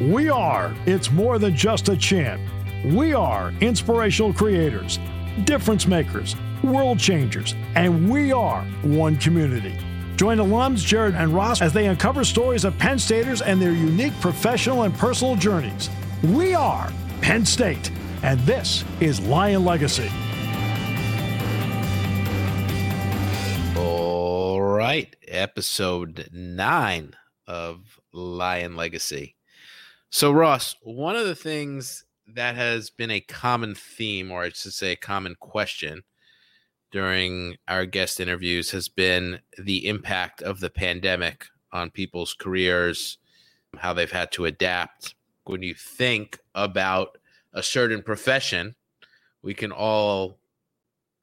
We are, it's more than just a chant. We are inspirational creators, difference makers, world changers, and we are one community. Join alums Jared and Ross as they uncover stories of Penn Staters and their unique professional and personal journeys. We are Penn State, and this is Lion Legacy. All right, episode nine of Lion Legacy. So, Ross, one of the things that has been a common theme, or I should say, a common question during our guest interviews has been the impact of the pandemic on people's careers, how they've had to adapt. When you think about a certain profession, we can all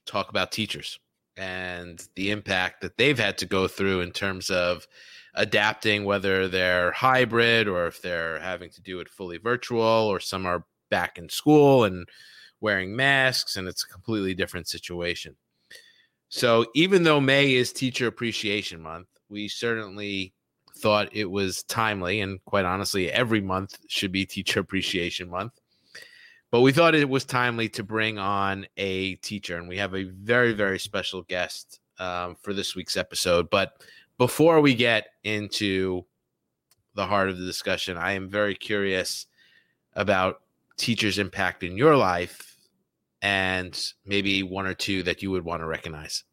talk about teachers and the impact that they've had to go through in terms of adapting, whether they're hybrid or if they're having to do it fully virtual, or some are back in school and wearing masks, and it's a completely different situation. So, even though May is Teacher Appreciation Month, we certainly thought it was timely, and quite honestly, every month should be Teacher Appreciation Month. But we thought it was timely to bring on a teacher, and we have a very, very special guest um, for this week's episode. But before we get into the heart of the discussion, I am very curious about teachers' impact in your life and maybe one or two that you would want to recognize.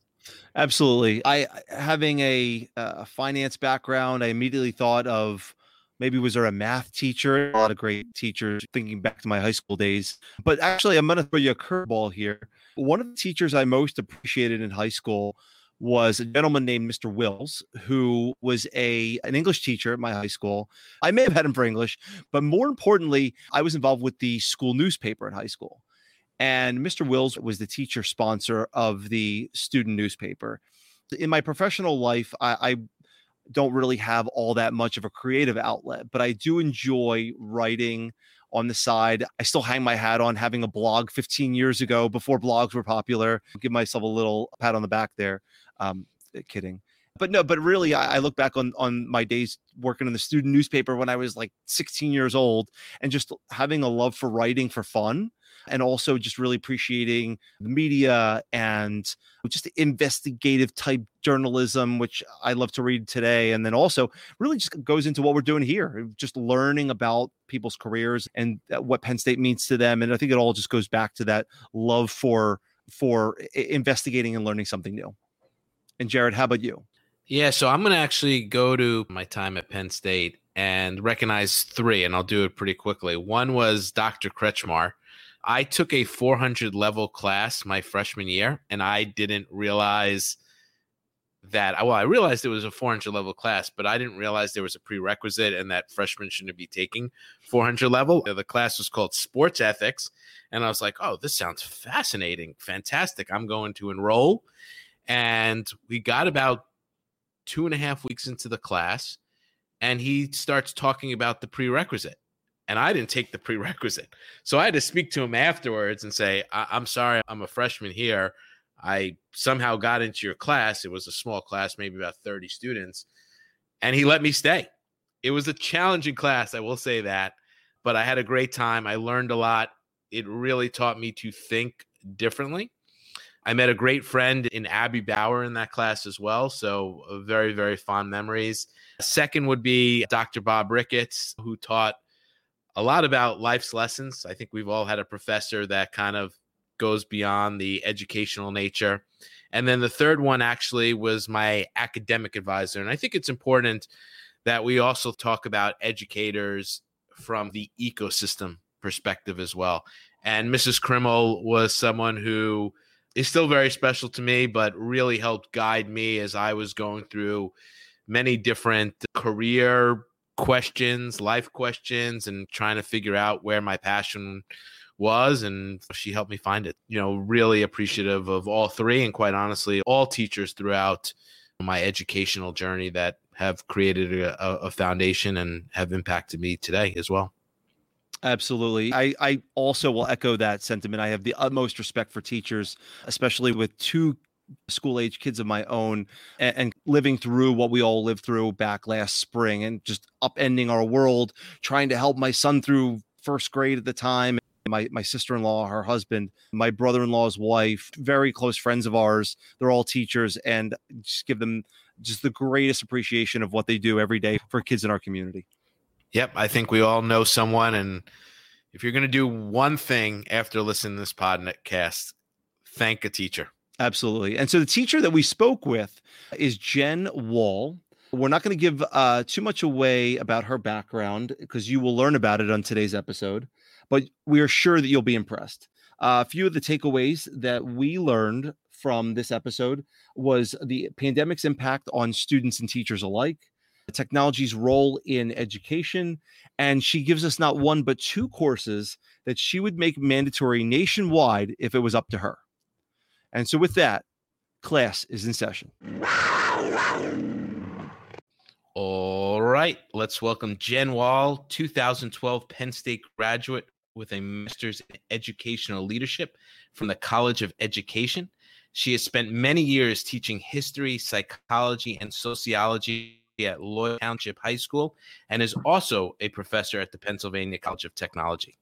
Absolutely. I having a, a finance background, I immediately thought of maybe was there a math teacher? A lot of great teachers thinking back to my high school days. But actually, I'm going to throw you a curveball here. One of the teachers I most appreciated in high school was a gentleman named Mr. Wills, who was a an English teacher at my high school. I may have had him for English, but more importantly, I was involved with the school newspaper in high school. And Mr. Wills was the teacher sponsor of the student newspaper. In my professional life, I, I don't really have all that much of a creative outlet, but I do enjoy writing on the side. I still hang my hat on having a blog 15 years ago before blogs were popular. give myself a little pat on the back there. Um, eh, kidding. But no, but really, I, I look back on on my days working in the student newspaper when I was like 16 years old, and just having a love for writing for fun and also just really appreciating the media and just investigative type journalism, which I love to read today. And then also really just goes into what we're doing here, just learning about people's careers and what Penn State means to them. And I think it all just goes back to that love for for investigating and learning something new. And Jared, how about you? Yeah, so I'm going to actually go to my time at Penn State and recognize three, and I'll do it pretty quickly. One was Dr. Kretchmar. I took a 400 level class my freshman year, and I didn't realize that. Well, I realized it was a 400 level class, but I didn't realize there was a prerequisite and that freshmen shouldn't be taking 400 level. The class was called Sports Ethics, and I was like, "Oh, this sounds fascinating, fantastic! I'm going to enroll." And we got about two and a half weeks into the class, and he starts talking about the prerequisite and I didn't take the prerequisite. So I had to speak to him afterwards and say, I- am sorry, I'm a freshman here. I somehow got into your class. It was a small class, maybe about 30 students, and he let me stay. It was a challenging class, I will say that, but I had a great time. I learned a lot. It really taught me to think differently. I met a great friend in Abby Bauer in that class as well. So, uh, very, very fond memories. Second would be Dr. Bob Ricketts, who taught a lot about life's lessons. I think we've all had a professor that kind of goes beyond the educational nature. And then the third one actually was my academic advisor. And I think it's important that we also talk about educators from the ecosystem perspective as well. And Mrs. Krimmel was someone who is still very special to me, but really helped guide me as I was going through many different career questions, life questions, and trying to figure out where my passion was. And she helped me find it. You know, really appreciative of all three, and quite honestly, all teachers throughout my educational journey that have created a, a foundation and have impacted me today as well. Absolutely. I, I also will echo that sentiment. I have the utmost respect for teachers, especially with two school age kids of my own and, and, living through what we all lived through back last spring and just upending our world, trying to help my son through first grade at the time. My, my sister-in-law, her husband, my brother-in-law's wife, very close friends of ours. They're all teachers and just give them just the greatest appreciation of what they do every day for kids in our community. Yep. I think we all know someone. And if you're going to do one thing after listening to this podcast, thank a teacher. Absolutely. And so the teacher that we spoke with is Jen Wall. We're not going to give uh, too much away about her background because you will learn about it on today's episode, but we are sure that you'll be impressed. Uh, a few of the takeaways that we learned from this episode was the pandemic's impact on students and teachers alike, technology's role in education, and she gives us not one but two courses that she would make mandatory nationwide if it was up to her. And so, with that, class is in session. All right, let's welcome Jen Wall, 2012 Penn State graduate with a master's in educational leadership from the College of Education. She has spent many years teaching history, psychology, and sociology at Loyalsock Township High School and is also a professor at the Pennsylvania College of Technology.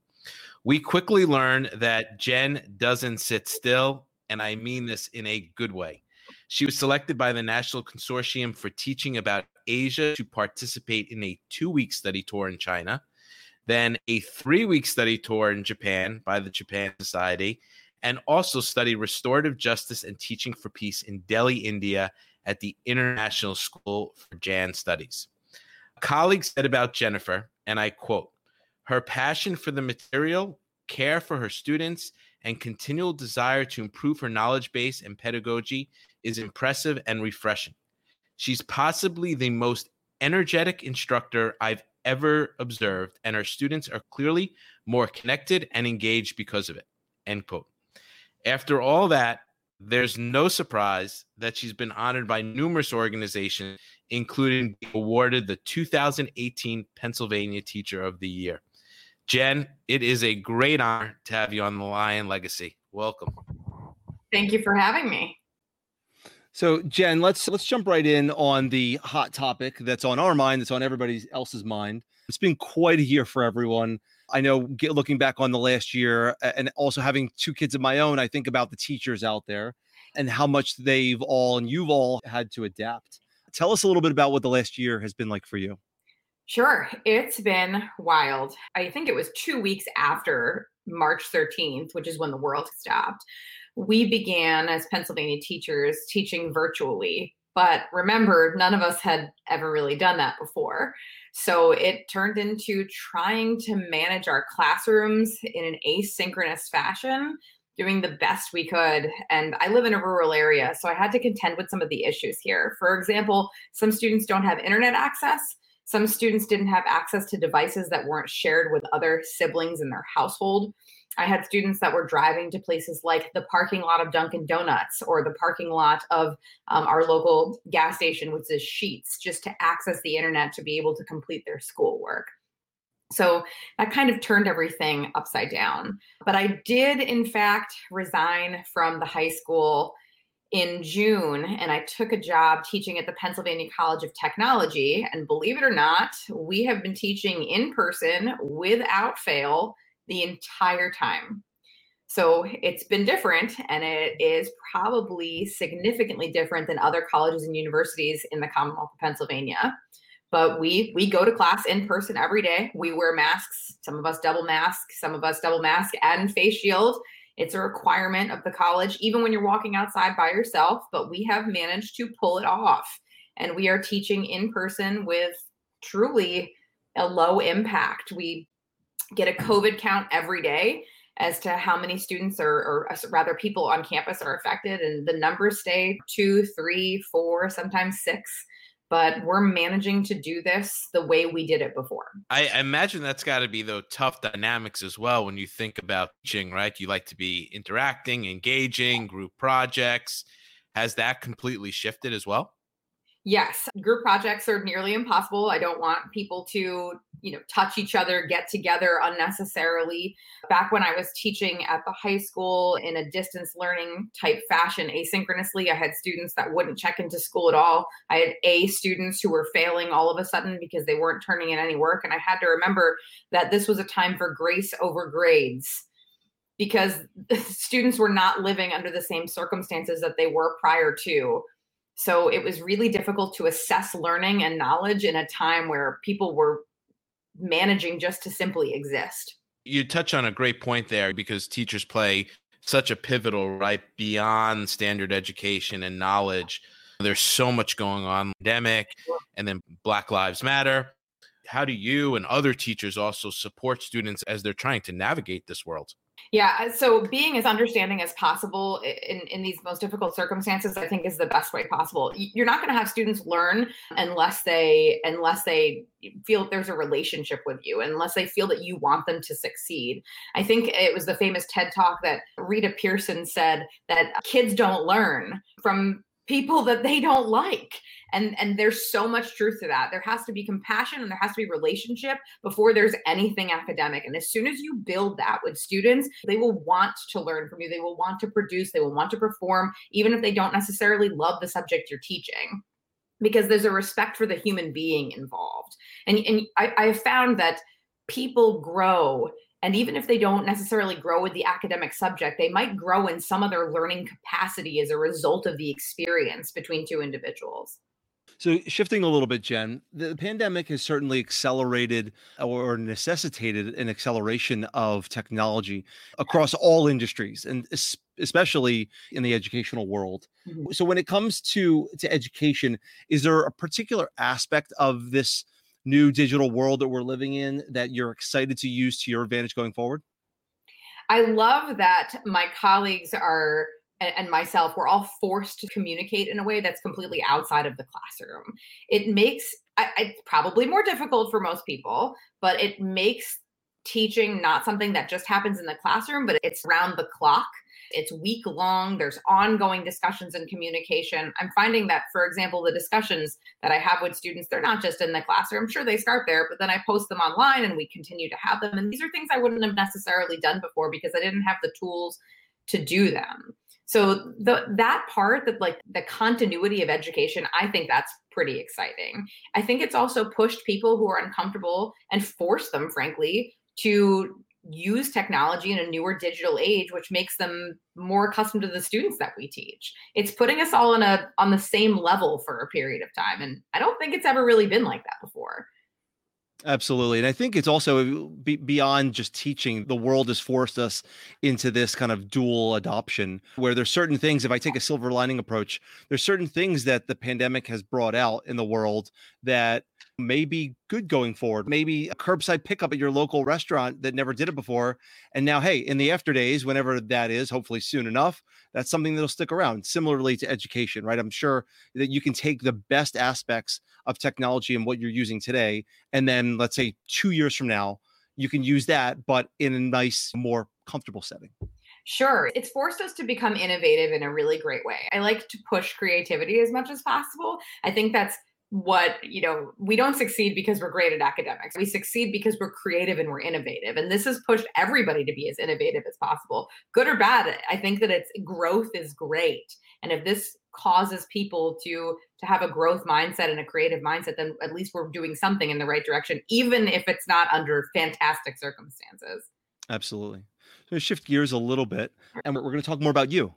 We quickly learn that Jen doesn't sit still and I mean this in a good way. She was selected by the National Consortium for Teaching About Asia to participate in a two week study tour in China, then a three week study tour in Japan by the Japan Society, and also study restorative justice and teaching for peace in Delhi, India at the International School for Jain Studies. A colleague said about Jennifer, and I quote, her passion for the material, care for her students, and continual desire to improve her knowledge base and pedagogy is impressive and refreshing. She's possibly the most energetic instructor I've ever observed, and her students are clearly more connected and engaged because of it. End quote. After all that, there's no surprise that she's been honored by numerous organizations, including awarded the 2018 Pennsylvania Teacher of the Year. Jen, it is a great honor to have you on the Lion Legacy. Welcome. Thank you for having me. So, Jen, let's let's jump right in on the hot topic that's on our mind, that's on everybody else's mind. It's been quite a year for everyone. I know, get, looking back on the last year, and also having two kids of my own, I think about the teachers out there and how much they've all and you've all had to adapt. Tell us a little bit about what the last year has been like for you. Sure. It's been wild. I think it was two weeks after March 13th, which is when the world stopped. We began as Pennsylvania teachers teaching virtually. But remember, none of us had ever really done that before. So it turned into trying to manage our classrooms in an asynchronous fashion, doing the best we could. And I live in a rural area, so I had to contend with some of the issues here. For example, some students don't have internet access some students didn't have access to devices that weren't shared with other siblings in their household. I had students that were driving to places like the parking lot of Dunkin' Donuts or the parking lot of um, our local gas station, which is Sheetz, just to access the internet to be able to complete their schoolwork. So that kind of turned everything upside down. But I did, in fact, resign from the high school in June and I took a job teaching at the Pennsylvania College of Technology. And believe it or not, we have been teaching in person without fail the entire time. So it's been different and it is probably significantly different than other colleges and universities in the Commonwealth of Pennsylvania. But we we go to class in person every day. We wear masks, some of us double mask, some of us double mask and face shield it's a requirement of the college, even when you're walking outside by yourself, but we have managed to pull it off. And we are teaching in person with truly a low impact. We get a COVID count every day as to how many students are, or uh, rather people on campus are affected, and the numbers stay two, three, four, sometimes six but we're managing to do this the way we did it before. I imagine that's got to be though tough dynamics as well when you think about teaching, right? You like to be interacting, engaging, group projects. Has that completely shifted as well? Yes, group projects are nearly impossible. I don't want people to, you know, touch each other, get together unnecessarily. Back when I was teaching at the high school in a distance learning type fashion asynchronously, I had students that wouldn't check into school at all. I had A students who were failing all of a sudden because they weren't turning in any work and I had to remember that this was a time for grace over grades because students were not living under the same circumstances that they were prior to so it was really difficult to assess learning and knowledge in a time where people were managing just to simply exist. You touch on a great point there because teachers play such a pivotal right beyond standard education and knowledge. There's so much going on, pandemic, and then Black Lives Matter. How do you and other teachers also support students as they're trying to navigate this world? Yeah, uh, so being as understanding as possible in, in these most difficult circumstances, I think is the best way possible. You're not going to have students learn unless they unless they feel there's a relationship with you, unless they feel that you want them to succeed. I think it was the famous TED talk that Rita Pierson said that kids don't learn from people that they don't like. And and there's so much truth to that. There has to be compassion and there has to be relationship before there's anything academic. And as soon as you build that with students they will want to learn from you. They will want to produce. They will want to perform even if they don't necessarily love the subject you're teaching because there's a respect for the human being involved. And and i, I have found that people grow and even if they don't necessarily grow with the academic subject, they might grow in some other learning capacity as a result of the experience between two individuals. So, shifting a little bit, Jen, the pandemic has certainly accelerated or necessitated an acceleration of technology across all industries and especially in the educational world. Mm-hmm. So, when it comes to, to education, is there a particular aspect of this new digital world that we're living in that you're excited to use to your advantage going forward? I love that my colleagues are and, myself, we're all forced to communicate in a way that's completely outside of the classroom. It makes I, it's probably more difficult for most people, but it makes teaching not something that just happens in the classroom, but it's round the clock. It's week long. There's ongoing discussions and communication. I'm finding that, for example, the discussions that I have with students, they're not just in the classroom. I'm sure, they start there, but then I post them online and we continue to have them. And these are things I wouldn't have necessarily done before because I didn't have the tools to do them so the that part that like the continuity of education i think that's pretty exciting i think it's also pushed people who are uncomfortable and forced them frankly to use technology in a newer digital age which makes them more accustomed to the students that we teach it's putting us all in a on the same level for a period of time and i don't think it's ever really been like that before Absolutely. And I think it's also be, beyond just teaching, the world has forced us into this kind of dual adoption where there's certain things, if I take a silver lining approach, there's certain things that the pandemic has brought out in the world that may be good going forward. Maybe a curbside pickup at your local restaurant that never did it before. And now, hey, in the after days, whenever that is, hopefully soon enough, that's something that'll stick around. Similarly to education, right? I'm sure that you can take the best aspects of technology and what you're using today. And then let's say two years from now, you can use that, but in a nice, more comfortable setting. Sure. It's forced us to become innovative in a really great way. I like to push creativity as much as possible. I think that's what you know we don't succeed because we're great at academics. We succeed because we're creative and we're innovative. And this has pushed everybody to be as innovative as possible. Good or bad i think that it's growth is great. And if this causes people to to have a growth mindset and a creative mindset then at least we're doing something in the right direction even if it's not under fantastic circumstances. Absolutely. So shift gears a little bit and we're, going to talk more about you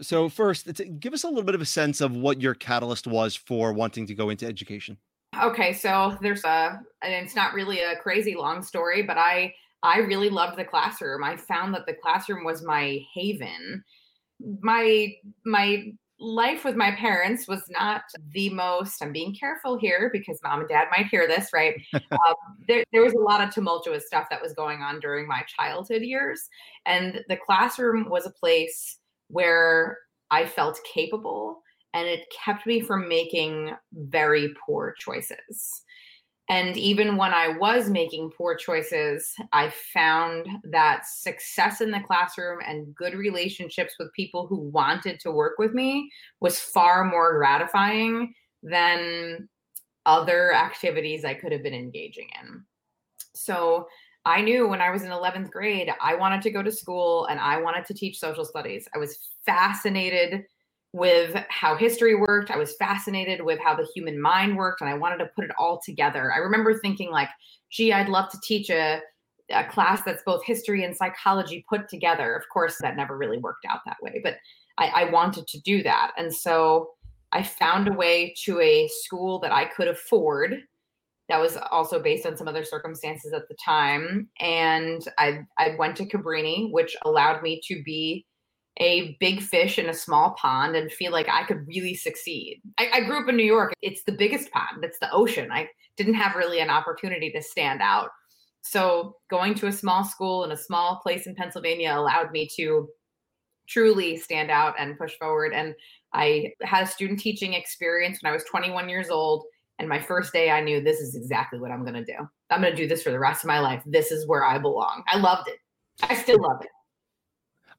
so first, give us a little bit of a sense of what your catalyst was for wanting to go into education. Okay, so there's a, and it's not really a crazy long story, but I I really loved the classroom. I found that the classroom was my haven. My my life with my parents was not the most i'm being careful here because mom and dad might hear this right um, there, there was a lot of tumultuous stuff that was going on during my childhood years and the classroom was a place where I felt capable and it kept me from making very poor choices. And even when I was making poor choices, I found that success in the classroom and good relationships with people who wanted to work with me was far more gratifying than other activities I could have been engaging in. So I knew when I was in 11th grade, I wanted to go to school and I wanted to teach social studies. I was fascinated with how history worked. I was fascinated with how the human mind worked and I wanted to put it all together. I remember thinking like, gee, I'd love to teach a, a class that's both history and psychology put together. Of course, that never really worked out that way, but I, I wanted to do that. And so I found a way to a school that I could afford. That was also based on some other circumstances at the time. And I, I went to Cabrini, which allowed me to be a big fish in a small pond and feel like I could really succeed. I, I, grew up in New York. It's the biggest pond, it's the ocean. I didn't have really an opportunity to stand out. So going to a small school in a small place in Pennsylvania allowed me to truly stand out and push forward. And I had a student teaching experience when I was 21 years old. And my first day, I knew this is exactly what I'm going to do. I'm going to do this for the rest of my life. This is where I belong. I loved it. I still love it.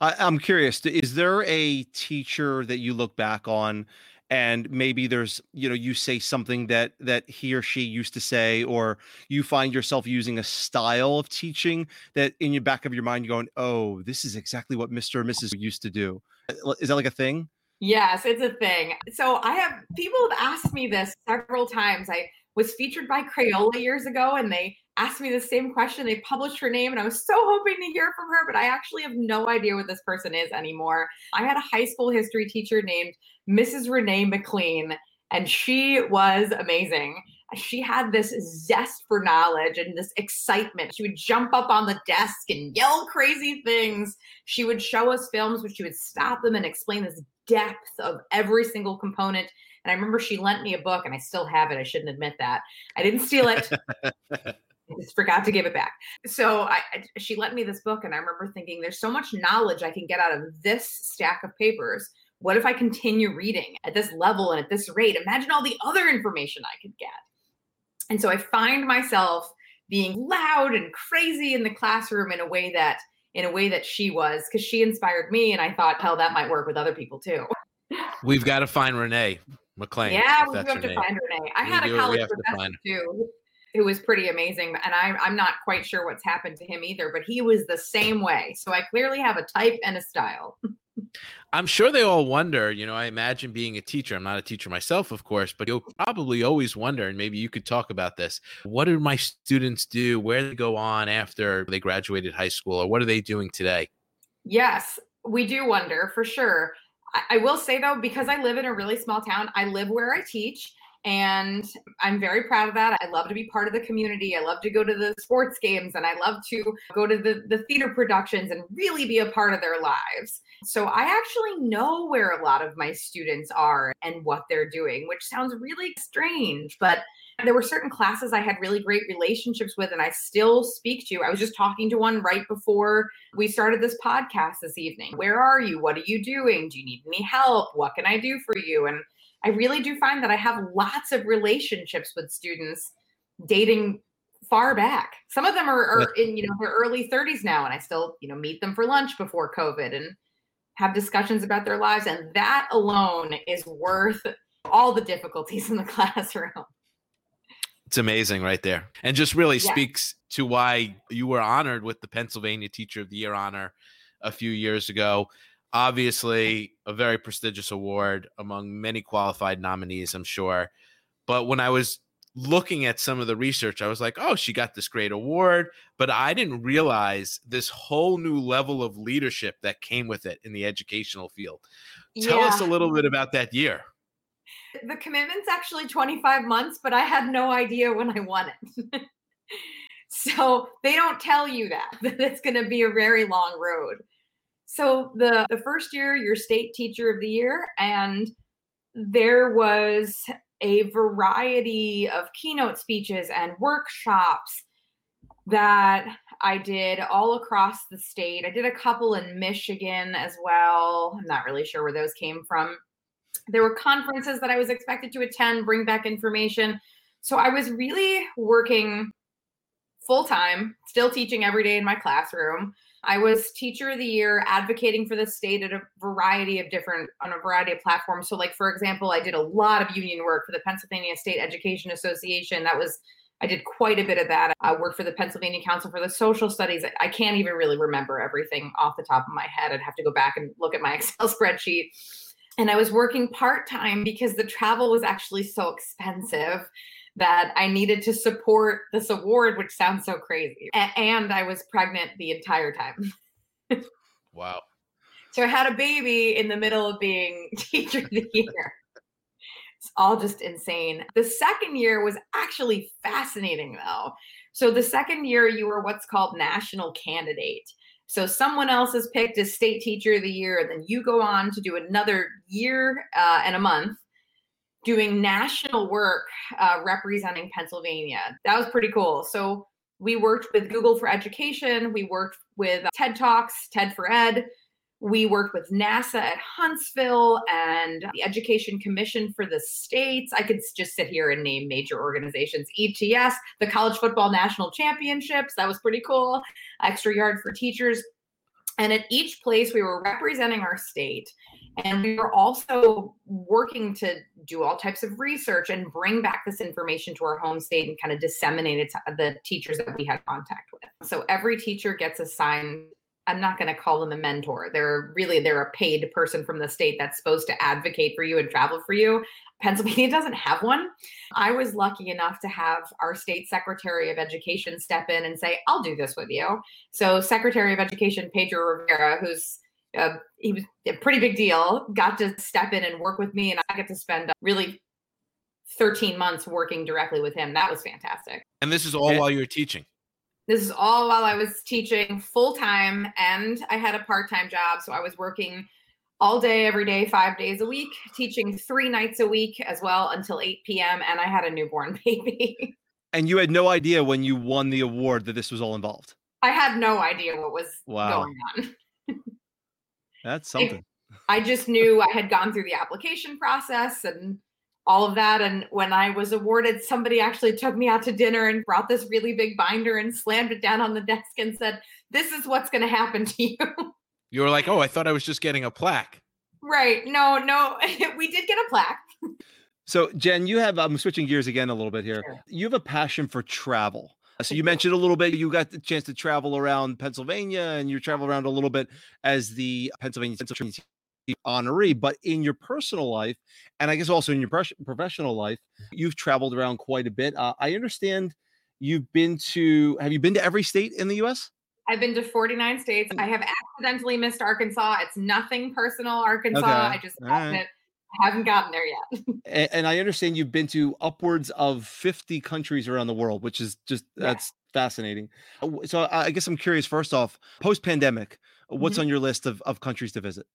I, I'm curious. Is there a teacher that you look back on, and maybe there's you know you say something that that he or she used to say, or you find yourself using a style of teaching that in your back of your mind you're going, oh, this is exactly what Mr. and Mrs. used to do. Uh, is that like a thing? Yes, it's a thing. So I have people have asked me this several times. I was featured by Crayola years ago, and they asked me the same question. They published her name, and I was so hoping to hear from her, but I actually have no idea what this person is anymore. I had a high school history teacher named Mrs. Renee McLean, and she was amazing. She had this zest for knowledge and this excitement. She would jump up on the desk and yell crazy things. She would show us films, but she would stop them and explain this depth of every single component. And I remember she lent me a book, and I still have it. I shouldn't admit that. I didn't steal it. I just forgot to give it back. So I, she lent me this book, and I remember thinking, there's so much knowledge I can get out of this stack of papers. What if I continue reading at this level and at this rate? Imagine all the other information I could get. And so I find myself being loud and crazy in the classroom in a way that in a way that she was because she inspired me and I thought hell that might work with other people too. We've got to find Renee McLean. Yeah, we have to name. find Renee. I we had a college professor too who was pretty amazing. And I, I'm not quite sure what's happened to him either, but he was the same way. So I clearly have a type and a style. I'm sure they all wonder, you know, I imagine being a teacher. I'm not a teacher myself, of course, but you'll probably always wonder, and maybe you could talk about this. What do my students do? Where do they go on after they graduated high school, or what are they doing today? Yes, we do wonder for sure. I, I will say though, because I live in a really small town, I live where I teach. And I'm very proud of that. I love to be part of the community. I love to go to the sports games and I love to go to the, the theater productions and really be a part of their lives. So I actually know where a lot of my students are and what they're doing, which sounds really strange, but there were certain classes I had really great relationships with and I still speak to. I was just talking to one right before we started this podcast this evening. Where are you? What are you doing? Do you need any help? What can I do for you? And I really do find that I have lots of relationships with students dating far back. Some of them are, are in, you know, their early 30s now, and I still, you know, meet them for lunch before COVID and have discussions about their lives. And that alone is worth all the difficulties in the classroom. It's amazing right there. And just really yeah. speaks to why you were honored with the Pennsylvania Teacher of the Year honor a few years ago obviously a very prestigious award among many qualified nominees, I'm sure. But when I was looking at some of the research, I was like, oh, she got this great award. But I didn't realize this whole new level of leadership that came with it in the educational field. Tell yeah. us a little bit about that year. The commitment's actually 25 months, but I had no idea when I won it. so they don't tell you that, that it's going to be a very long road. So the the first year, you're state teacher of the year, and there was a variety of keynote speeches and workshops that I did all across the state. I did a couple in Michigan as well. I'm not really sure where those came from. There were conferences that I was expected to attend, bring back information. So I was really working full time, still teaching every day in my classroom. I was teacher of the year advocating for the state at a variety of different on a variety of platforms. So like for example, I did a lot of union work for the Pennsylvania State Education Association. That was I did quite a bit of that. I worked for the Pennsylvania Council for the Social Studies. I can't even really remember everything off the top of my head. I'd have to go back and look at my Excel spreadsheet. And I was working part time because the travel was actually so expensive that I needed to support this award, which sounds so crazy. A- and I was pregnant the entire time. wow. So I had a baby in the middle of being teacher of the year. it's all just insane. The second year was actually fascinating though. So the second year you were what's called national candidate. So someone else is picked as state teacher of the year, and then you go on to do another year uh, and a month doing national work uh, representing Pennsylvania. That was pretty cool. So we worked with Google for Education, we worked with TED Talks, TED for Ed. We worked with NASA at Huntsville and the Education Commission for the states. I could just sit here and name major organizations ETS, the College Football National Championships. That was pretty cool. Extra Yard for Teachers. And at each place, we were representing our state. And we were also working to do all types of research and bring back this information to our home state and kind of disseminate it to the teachers that we had contact with. So every teacher gets assigned I'm not going to call them a mentor. They're really they're a paid person from the state that's supposed to advocate for you and travel for you. Pennsylvania doesn't have one. I was lucky enough to have our state secretary of education step in and say, "I'll do this with you." So, Secretary of Education Pedro Rivera, who's uh, he was a pretty big deal, got to step in and work with me, and I get to spend really 13 months working directly with him. That was fantastic. And this is all while you were teaching. This is all while I was teaching full time and I had a part time job. So I was working all day, every day, five days a week, teaching three nights a week as well until 8 p.m. And I had a newborn baby. and you had no idea when you won the award that this was all involved. I had no idea what was wow. going on. That's something. I, I just knew I had gone through the application process and all of that. And when I was awarded, somebody actually took me out to dinner and brought this really big binder and slammed it down on the desk and said, This is what's going to happen to you. You were like, Oh, I thought I was just getting a plaque. Right. No, no, we did get a plaque. So, Jen, you have, I'm switching gears again a little bit here. Sure. You have a passion for travel. So you mentioned a little bit, you got the chance to travel around Pennsylvania and you travel around a little bit as the Pennsylvania honoree, but in your personal life, and I guess also in your professional life, you've traveled around quite a bit. Uh, I understand you've been to, have you been to every state in the US? I've been to 49 states. I have accidentally missed Arkansas. It's nothing personal, Arkansas. Okay. I just haven't, haven't gotten there yet. and, and, I understand you've been to upwards of 50 countries around the world, which is just, yeah. that's fascinating. So I guess I'm curious, first off, post pandemic, what's mm-hmm. on your list of, of countries to visit?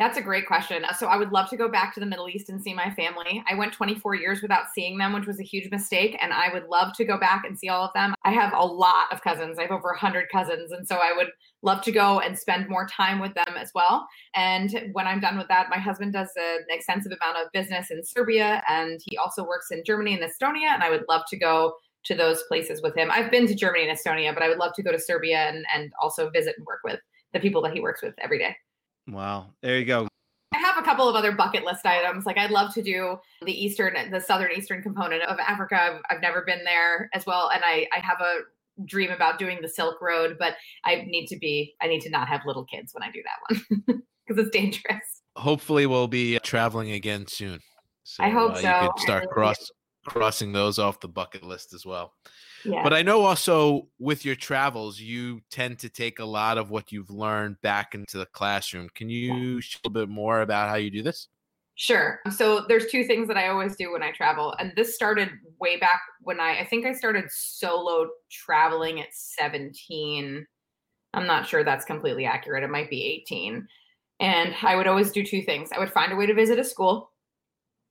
That's a great question. So I would love to go back to the Middle East and see my family. I went 24 years without seeing them, which was a huge mistake. And I would love to go back and see all of them. I have a lot of cousins. I have over 100 cousins. And so I would love to go and spend more time with them as well. And when I'm done with that, my husband does an extensive amount of business in Serbia and he also works in Germany and Estonia. And I would love to go to those places with him. I've been to Germany and Estonia, but I would love to go to Serbia and, and also visit and work with the people that he works with every day. Wow. There you go. I have a couple of other bucket list items. Like I'd love to do the eastern, the southern eastern component of Africa. I've, I've never been there as well, and I I have a dream about doing the Silk Road, but I need to be I need to not have little kids when I do that one because it's dangerous. Hopefully, we'll be traveling again soon. So, I hope uh, so. You could start cross crossing those off the bucket list as well. But I know also with your travels, you tend to take a lot of what you've learned back into the classroom. Can you yeah. share a bit more about how you do this? Sure. So there's two things that I always do when I travel. And this started way back when I I think I started solo traveling at 17. I'm not sure that's completely accurate. It might be 18. And I would always do two things. I would find a way to visit a school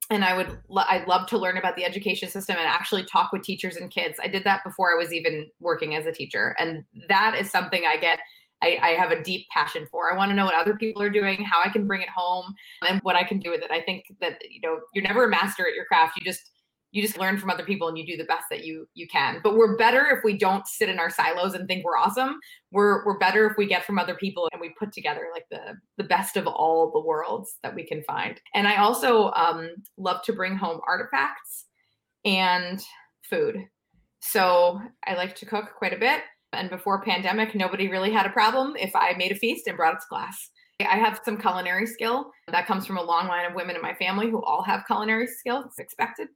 and I would I'd love to learn about the education system and actually talk with teachers and kids. I did that before I was even working as a teacher, and that is something I get. I, I have a deep passion for. I want to know what other people are doing, how I can bring it home, and what I can do with it. I think that you know you're never a master at your craft. You just you just learn from other people and you do the best that you you can. But we're better if we don't sit in our silos and think we're awesome. We're we're better if we get from other people and we put together like the the best of all the worlds that we can find. And i also um, love to bring home artifacts and food. So i like to cook quite a bit. And before pandemic nobody really had a problem if i made a feast and brought it to class. I have some culinary skill that comes from a long line of women in my family who all have culinary skills, expected.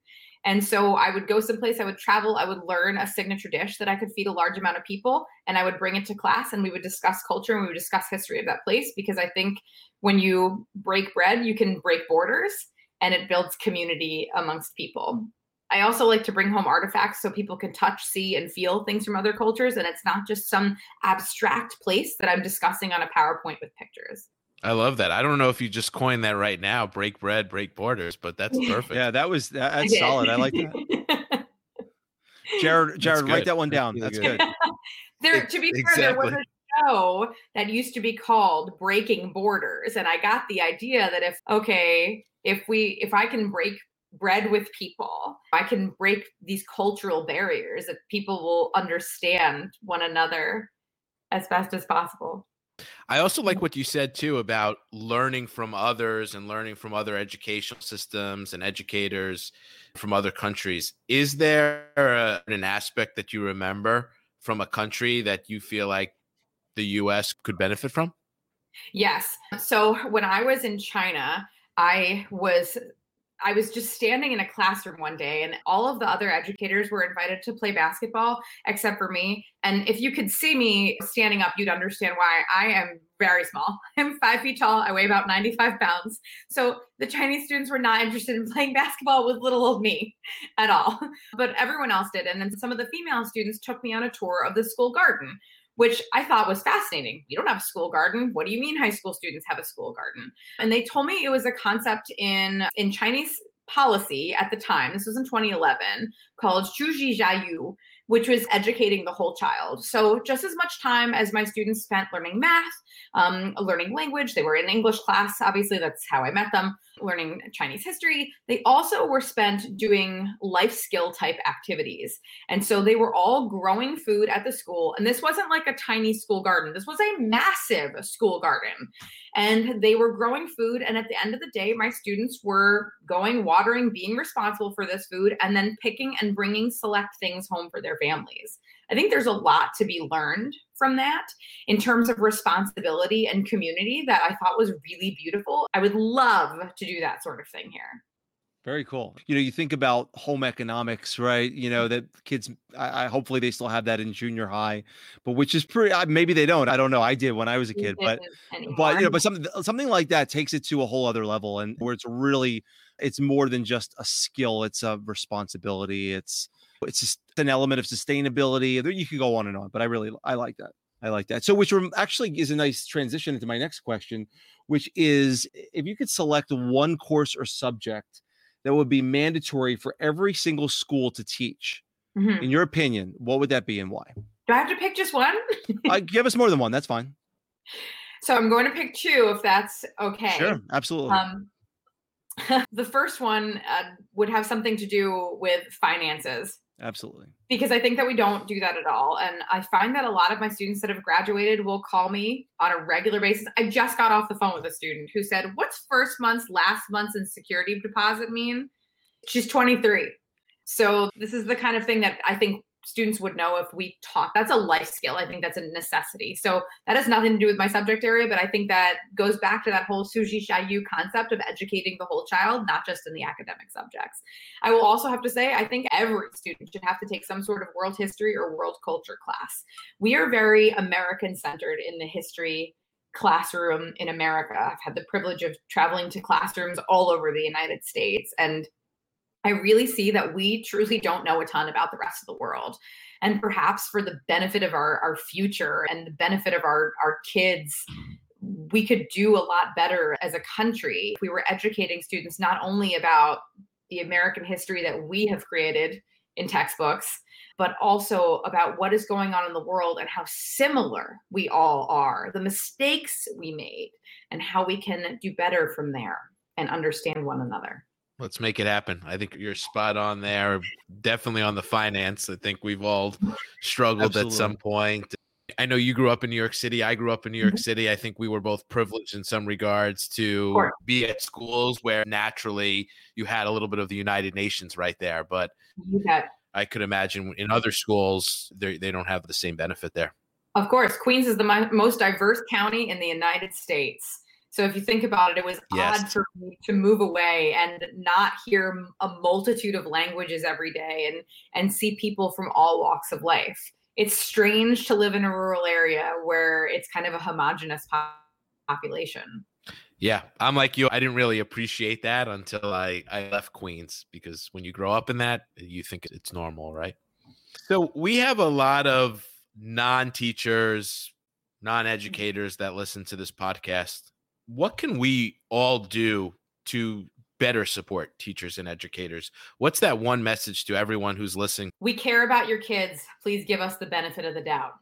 And so I would go someplace, I would travel, I would learn a signature dish that I could feed a large amount of people, and I would bring it to class and we would discuss culture and we would discuss history of that place because I think when you break bread, you can break borders and it builds community amongst people. I also like to bring home artifacts so people can touch, see, and feel things from other cultures. And it's not just some abstract place that I'm discussing on a PowerPoint with pictures. I love that. I don't know if you just coined that right now, break bread, break borders, but that's perfect. yeah, that was that's solid. I like that. Jared, Jared, write that one down. That's good. there, to be exactly. fair, there was a show that used to be called Breaking Borders, and I got the idea that if okay, if we if I can break bread with people, I can break these cultural barriers that people will understand one another as best as possible. I also like mm-hmm. what you said too about learning from others and learning from other educational systems and educators from other countries. Is there a, an aspect that you remember from a country that you feel like the US could benefit from? Yes. So when I was in China, I was I was just standing in a classroom one day, and all of the other educators were invited to play basketball except for me. And if you could see me standing up, you'd understand why I am very small. I'm five feet tall. I weigh about 95 pounds. So the Chinese students were not interested in playing basketball with little old me at all. But everyone else did. And then some of the female students took me on a tour of the school garden which I thought was fascinating. You don't have a school garden. What do you mean high school students have a school garden? And they told me it was a concept in in Chinese policy at the time. This was in 2011 called Suzhi Jiaoyu, which was educating the whole child. So just as much time as my students spent learning math, um, learning language, they were in English class. Obviously, that's how I met them learning Chinese history. They also were spent doing life skill type activities. And so they were all growing food at the school. And this wasn't like a tiny school garden, this was a massive school garden. And they were growing food. And at the end of the day, my students were going, watering, being responsible for this food, and then picking and bringing select things home for their families. I think there's a lot to be learned from that in terms of responsibility and community that I thought was really beautiful. I would love to do that sort of thing here. Very cool. You know, you think about home economics, right? You know that kids. I, I hopefully they still have that in junior high, but which is pretty. maybe they don't. I don't know. I did when I was a kid, but but you know, but something something like that takes it to a whole other level, and where it's really it's more than just a skill. It's a responsibility. It's it's just an element of sustainability. You could go on and on, but I really I like that. I like that. So, which actually is a nice transition into my next question, which is if you could select one course or subject that would be mandatory for every single school to teach, mm-hmm. in your opinion, what would that be and why? Do I have to pick just one? uh, give us more than one. That's fine. So I'm going to pick two if that's okay. Sure, absolutely. Um, the first one uh, would have something to do with finances. Absolutely. Because I think that we don't do that at all. And I find that a lot of my students that have graduated will call me on a regular basis. I just got off the phone with a student who said, What's first month's, last month's, and security deposit mean? She's 23. So this is the kind of thing that I think students would know if we taught. That's a life skill. I think that's a necessity. So that has nothing to do with my subject area, but I think that goes back to that whole Suzhi Jiaoyu concept of educating the whole child, not just in the academic subjects. I will also have to say, I think every student should have to take some sort of world history or world culture class. We are very American centered in the history classroom in America. I've had the privilege of traveling to classrooms all over the United States and I really see that we truly don't know a ton about the rest of the world. And perhaps for the benefit of our, our future and the benefit of our, our kids, we could do a lot better as a country if we were educating students not only about the American history that we have created in textbooks, but also about what is going on in the world and how similar we all are, the mistakes we made, and how we can do better from there and understand one another. Let's make it happen. I think you're spot on there. Definitely on the finance. I think we've all struggled Absolutely. at some point. I know you grew up in New York City. I grew up in New York mm-hmm. City. I think we were both privileged in some regards to be at schools where naturally you had a little bit of the United Nations right there. But I could imagine in other schools, they don't have the same benefit there. Of course. Queens is the most diverse county in the United States. So if you think about it, it was yes. odd for me to move away and not hear a multitude of languages every day and and see people from all walks of life it's strange to live in a rural area where it's kind of a homogenous population. Yeah, I'm like you. I didn't really appreciate that until I, I left Queens because when you grow up in that, you think it's normal, right? So we have a lot of non teachers, non educators that listen to this podcast. What can we all do to better support teachers and educators. What's that one message to everyone who's listening? We care about your kids. Please give us the benefit of the doubt.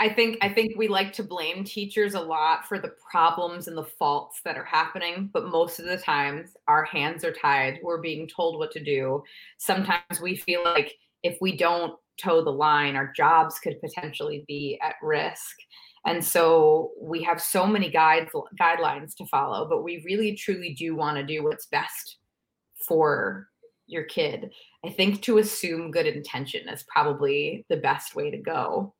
I think I think we like to blame teachers a lot for the problems and the faults that are happening, but most of the times our hands are tied. We're being told what to do. Sometimes we feel like if we don't toe the line, our jobs could potentially be at risk. And so we have so many guides guidelines to follow, but we really truly do want to do what's best for your kid. I think to assume good intention is probably the best way to go.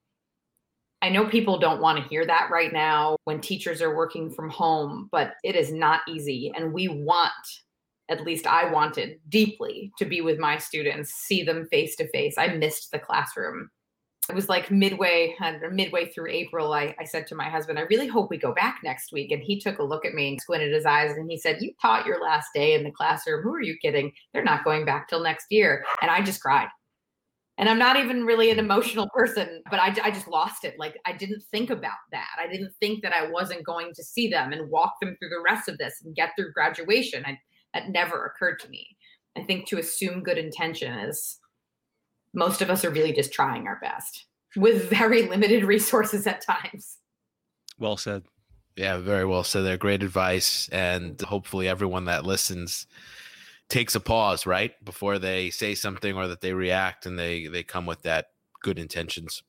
I know people don't want to hear that right now when teachers are working from home, but it is not easy. And we want, at least I wanted deeply to be with my students, see them face to face. I missed the classroom it was like midway midway through April. I, I said to my husband, I really hope we go back next week. And he took a look at me and squinted his eyes and he said, You taught your last day in the classroom. Who are you kidding? They're not going back till next year. And I just cried. And I'm not even really an emotional person, but I, I just lost it. Like, I didn't think about that. I didn't think that I wasn't going to see them and walk them through the rest of this and get through graduation. I, that never occurred to me. I think to assume good intention is most of us are really just trying our best with very limited resources at times. Well said. Yeah, very well said there. Great advice. And hopefully, everyone that listens takes a pause, right? Before they say something or that they react and they, they come with that good intentions.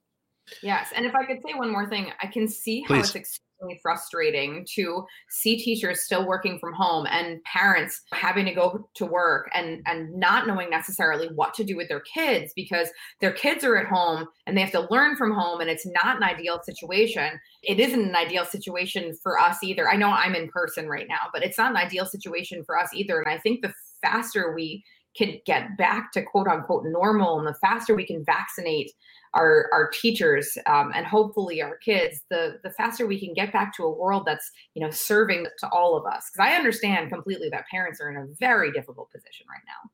Yes. And if I could say one more thing, I can see how Please. it's frustrating to see teachers still working from home and parents having to go to work and and not knowing necessarily what to do with their kids because their kids are at home and they have to learn from home and it's not an ideal situation. It isn't an ideal situation for us either. I know i'm in person right now but it's not an ideal situation for us either. And i think the faster we can get back to quote unquote normal and the faster we can vaccinate our our teachers um, and hopefully our kids the the faster we can get back to a world that's you know serving to all of us. Because i understand completely that parents are in a very difficult position right now.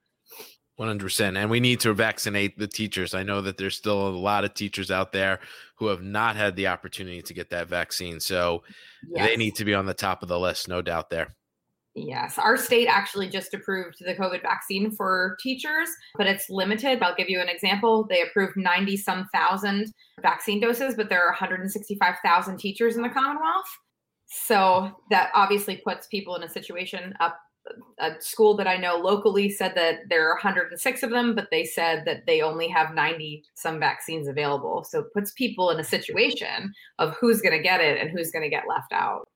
100% and we need to vaccinate the teachers. I know that there's still a lot of teachers out there who have not had the opportunity to get that vaccine so yes. they need to be on the top of the list no doubt there Yes, our state actually just approved the COVID vaccine for teachers, but it's limited. I'll give you an example. They approved 90 some thousand vaccine doses, but there are 165,000 teachers in the Commonwealth. So that obviously puts people in a situation up a school that I know locally said that there are 106 of them, but they said that they only have 90 some vaccines available. So it puts people in a situation of who's going to get it and who's going to get left out.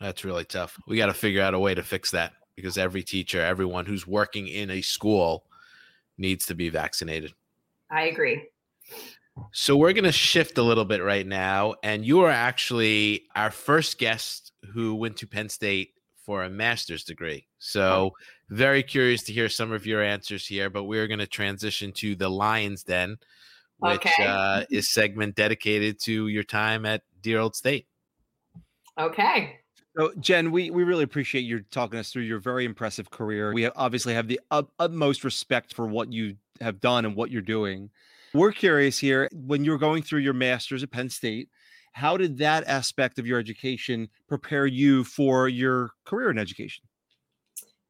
That's really tough. We got to figure out a way to fix that because every teacher, everyone who's working in a school needs to be vaccinated. I agree. So we're going to shift a little bit right now. And you are actually our first guest who went to Penn State for a master's degree. So very curious to hear some of your answers here, but we're going to transition to the Lions Den, which okay. uh, is segment dedicated to your time at dear old state. Okay. So, Jen, we, we really appreciate you talking us through your very impressive career. We obviously have the ut- utmost respect for what you have done and what you're doing. We're curious here when you're going through your master's at Penn State, how did that aspect of your education prepare you for your career in education?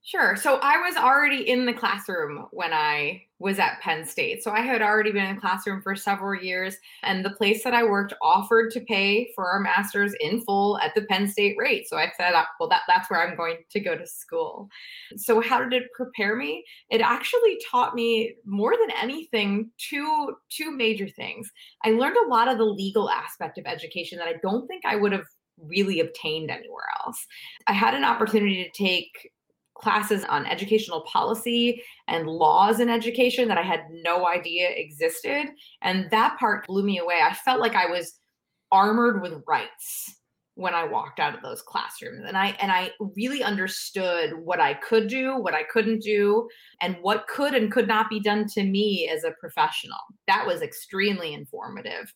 Sure. So I was already in the classroom when I was at Penn State. So I had already been in the classroom for several years, and the place that I worked offered to pay for our masters in full at the Penn State rate. So I said, uh, well, that, that's where I'm going to go to school. So, how did it prepare me? It actually taught me more than anything two, two major things. I learned a lot of the legal aspect of education that I don't think I would have really obtained anywhere else. I had an opportunity to take classes on educational policy and laws in education that I had no idea existed. And that part blew me away. I felt like I was armored with rights when I walked out of those classrooms. And I and I really understood what I could do, what I couldn't do, and what could and could not be done to me as a professional. That was extremely informative.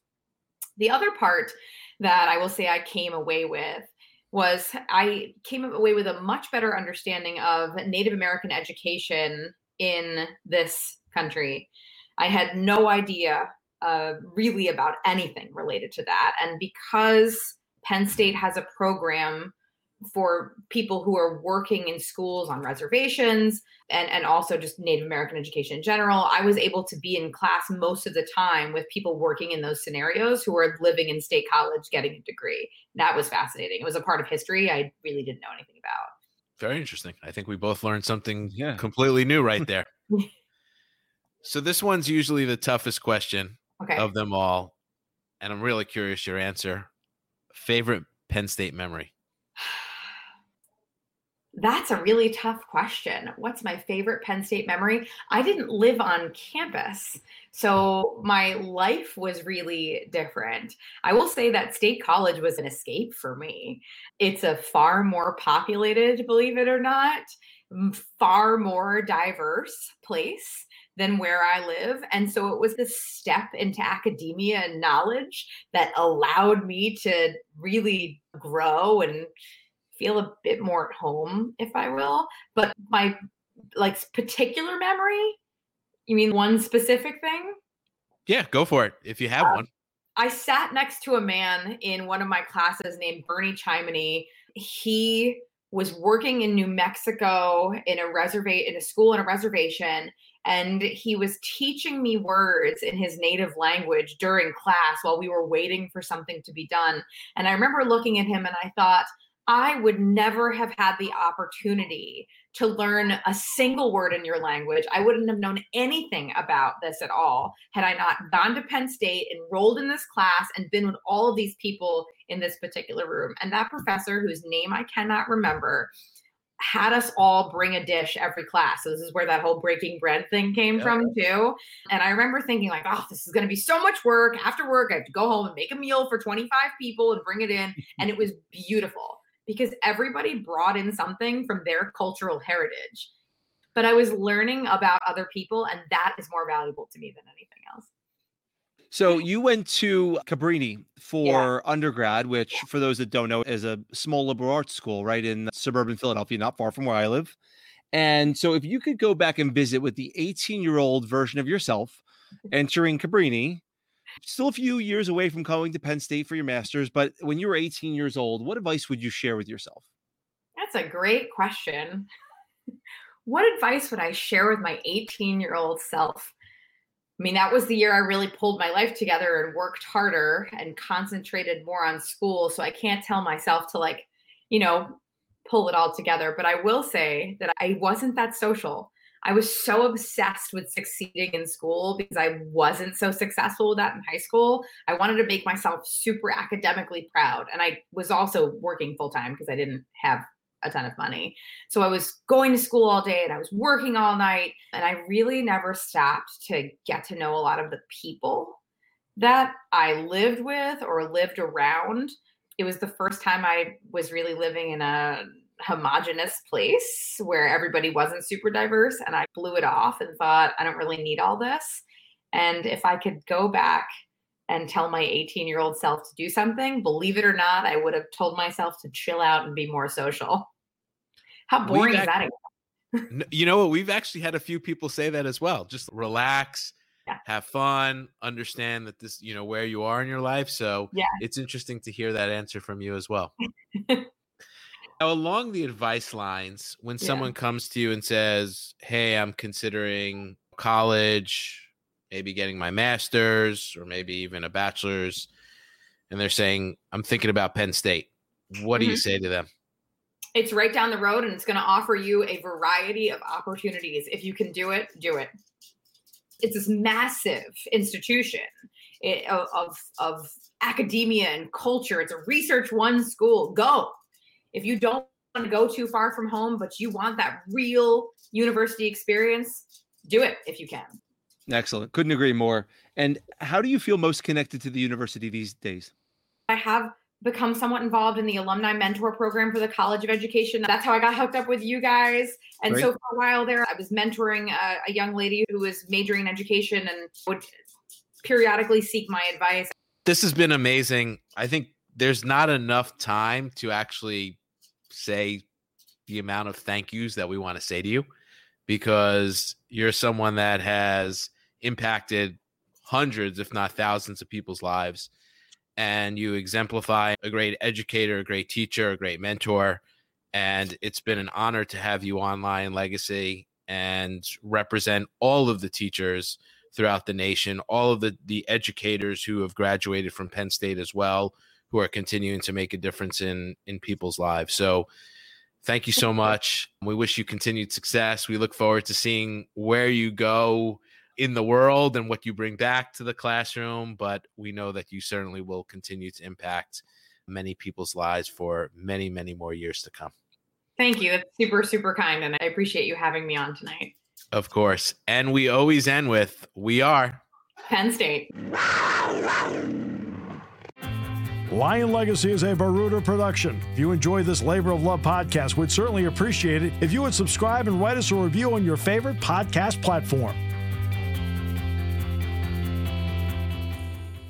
The other part that I will say I came away with was I came away with a much better understanding of Native American education in this country. I had no idea uh, really about anything related to that. And because Penn State has a program for people who are working in schools on reservations and, and also just Native American education in general. I was able to be in class most of the time with people working in those scenarios who are living in state college getting a degree. That was fascinating. It was a part of history I really didn't know anything about. Very interesting. I think we both learned something yeah. completely new right there. so this one's usually the toughest question okay. of them all. And I'm really curious your answer. Favorite Penn State memory? That's a really tough question. What's my favorite Penn State memory? I didn't live on campus. So my life was really different. I will say that State College was an escape for me. It's a far more populated, believe it or not, far more diverse place than where I live. And so it was this step into academia and knowledge that allowed me to really grow and feel a bit more at home, if I will. But my like particular memory, you mean one specific thing? Yeah, go for it if you have uh, one. I sat next to a man in one of my classes named Bernie Chimney. He was working in New Mexico in a reservation in a school in a reservation and he was teaching me words in his native language during class while we were waiting for something to be done. And I remember looking at him and I thought, I would never have had the opportunity to learn a single word in your language. I wouldn't have known anything about this at all had I not gone to Penn State, enrolled in this class, and been with all of these people in this particular room. And that professor, whose name I cannot remember, had us all bring a dish every class. So this is where that whole breaking bread thing came yeah. from too. And I remember thinking like, oh, this is going to be so much work. After work, I have to go home and make a meal for 25 people and bring it in. And it was beautiful because everybody brought in something from their cultural heritage. But I was learning about other people, and that is more valuable to me than anything else. So you went to Cabrini for yeah. undergrad, which, for those that don't know, is a small liberal arts school right in suburban Philadelphia, not far from where I live. And so, if you could go back and visit with the 18 year old version of yourself entering Cabrini, still a few years away from going to Penn State for your master's, but when you were 18 years old, what advice would you share with yourself? That's a great question. what advice would I share with my 18 year old self? I mean, that was the year I really pulled my life together and worked harder and concentrated more on school. So I can't tell myself to, like, you know, pull it all together. But I will say that I wasn't that social. I was so obsessed with succeeding in school because I wasn't so successful with that in high school. I wanted to make myself super academically proud. And I was also working full time because I didn't have a ton of money. So I was going to school all day and I was working all night. And I really never stopped to get to know a lot of the people that I lived with or lived around. It was the first time I was really living in a homogenous place where everybody wasn't super diverse and I blew it off and thought I don't really need all this. And if I could go back and tell my 18 year old self to do something, believe it or not, I would have told myself to chill out and be more social. How boring is that? you know what? We've actually had a few people say that as well. Just relax, yeah. have fun, understand that this, you know, where you are in your life. So yeah. it's interesting to hear that answer from you as well. Now, along the advice lines, when yeah. someone comes to you and says, Hey, I'm considering college, maybe getting my master's or maybe even a bachelor's, and they're saying, I'm thinking about Penn State. What mm-hmm. do you mm-hmm. say to them? It's right down the road and it's going to offer you a variety of opportunities. If you can do it, do it. It's this massive institution eh, of, of academia and culture. It's a research one school. Go. If you don't want to go too far from home, but you want that real university experience, do it if you can. Excellent. Couldn't agree more. And how do you feel most connected to the university these days? I have become somewhat involved in the alumni mentor program for the College of Education. That's how I got hooked up with you guys. And Great. so for a while there, I was mentoring a, a young lady who was majoring in education and would periodically seek my advice. This has been amazing. I think there's not enough time to actually say the amount of thank yous that we want to say to you because you're someone that has impacted hundreds, if not thousands, of people's lives. And you exemplify a great educator, a great teacher, a great mentor. And it's been an honor to have you on Lion Legacy and represent all of the teachers throughout the nation, all of the, the educators who have graduated from Penn State as well, who are continuing to make a difference in in people's lives. So thank you so much. We wish you continued success. We look forward to seeing where you go in the world and what you bring back to the classroom, but we know that you certainly will continue to impact many people's lives for many, many more years to come. Thank you. That's super, super kind. And I appreciate you having me on tonight. Of course. And we always end with we are Penn State. Lion Legacy is a Baruder production. If you enjoy this labor of love podcast, we'd certainly appreciate it if you would subscribe and write us a review on your favorite podcast platform.